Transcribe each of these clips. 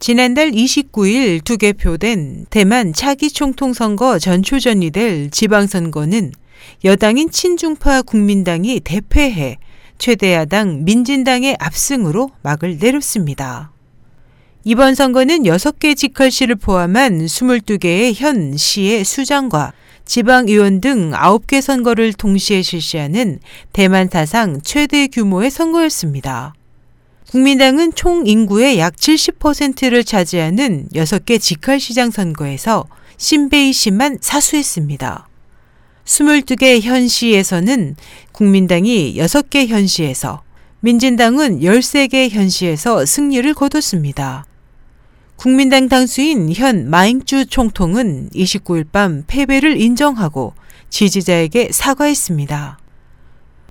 지난달 29일 투개표된 대만 차기 총통 선거 전초전이 될 지방선거는 여당인 친중파 국민당이 대패해 최대 야당 민진당의 압승으로 막을 내렸습니다. 이번 선거는 6개 직할시를 포함한 22개의 현 시의 수장과 지방의원 등 9개 선거를 동시에 실시하는 대만 사상 최대 규모의 선거였습니다. 국민당은 총 인구의 약 70%를 차지하는 6개 직할시장 선거에서 신베이 씨만 사수했습니다. 22개 현시에서는 국민당이 6개 현시에서 민진당은 13개 현시에서 승리를 거뒀습니다. 국민당 당수인 현 마잉주 총통은 29일 밤 패배를 인정하고 지지자에게 사과했습니다.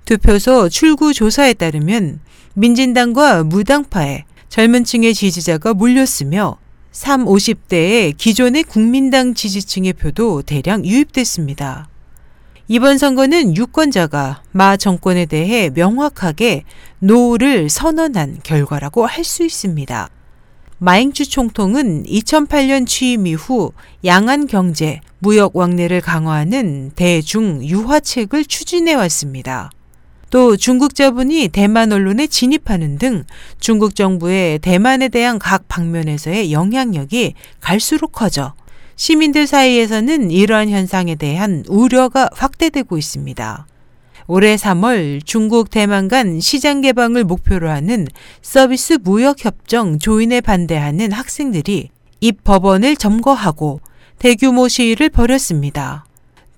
투표소 출구 조사에 따르면 민진당과 무당파의 젊은 층의 지지자가 몰렸으며 3, 50대의 기존의 국민당 지지층의 표도 대량 유입됐습니다. 이번 선거는 유권자가 마 정권에 대해 명확하게 no를 선언한 결과라고 할 수 있습니다. 마잉주 총통은 2008년 취임 이후 양안 경제, 무역 왕래를 강화하는 대중 유화책을 추진해 왔습니다. 또 중국 자본이 대만 언론에 진입하는 등 중국 정부의 대만에 대한 각 방면에서의 영향력이 갈수록 커져 시민들 사이에서는 이러한 현상에 대한 우려가 확대되고 있습니다. 올해 3월 중국 대만 간 시장 개방을 목표로 하는 서비스 무역 협정 조인에 반대하는 학생들이 입 법원을 점거하고 대규모 시위를 벌였습니다.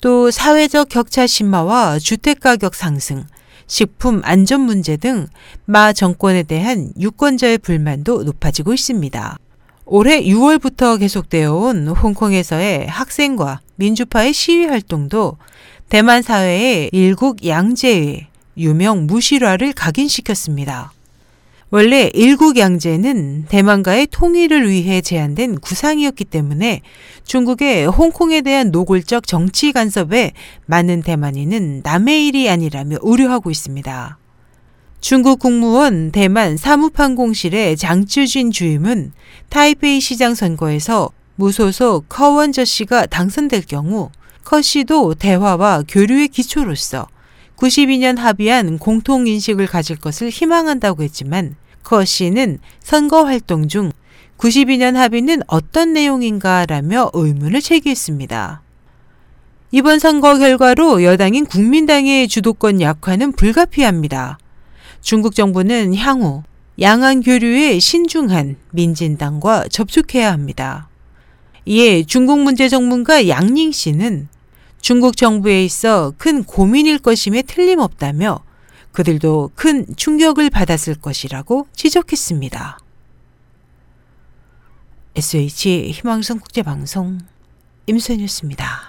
또 사회적 격차 심화와 주택 가격 상승, 식품 안전 문제 등 마 정권에 대한 유권자의 불만도 높아지고 있습니다. 올해 6월부터 계속되어 온 홍콩에서의 학생과 민주파의 시위 활동도 대만 사회의 일국 양제의 유명 무실화를 각인시켰습니다. 원래 일국 양제는 대만과의 통일을 위해 제안된 구상이었기 때문에 중국의 홍콩에 대한 노골적 정치 간섭에 많은 대만인은 남의 일이 아니라며 우려하고 있습니다. 중국 국무원 대만 사무판공실의 장쯔진 주임은 타이페이 시장 선거에서 무소속 커원저 씨가 당선될 경우 커 씨도 대화와 교류의 기초로서 92년 합의한 공통인식을 가질 것을 희망한다고 했지만 커 씨는 선거 활동 중 92년 합의는 어떤 내용인가라며 의문을 제기했습니다. 이번 선거 결과로 여당인 국민당의 주도권 약화는 불가피합니다. 중국 정부는 향후 양안 교류에 신중한 민진당과 접촉해야 합니다. 이에 중국 문제 전문가 양닝 씨는 중국 정부에 있어 큰 고민일 것임에 틀림없다며 그들도 큰 충격을 받았을 것이라고 지적했습니다. SH 희망성 국제방송 임소연이었습니다.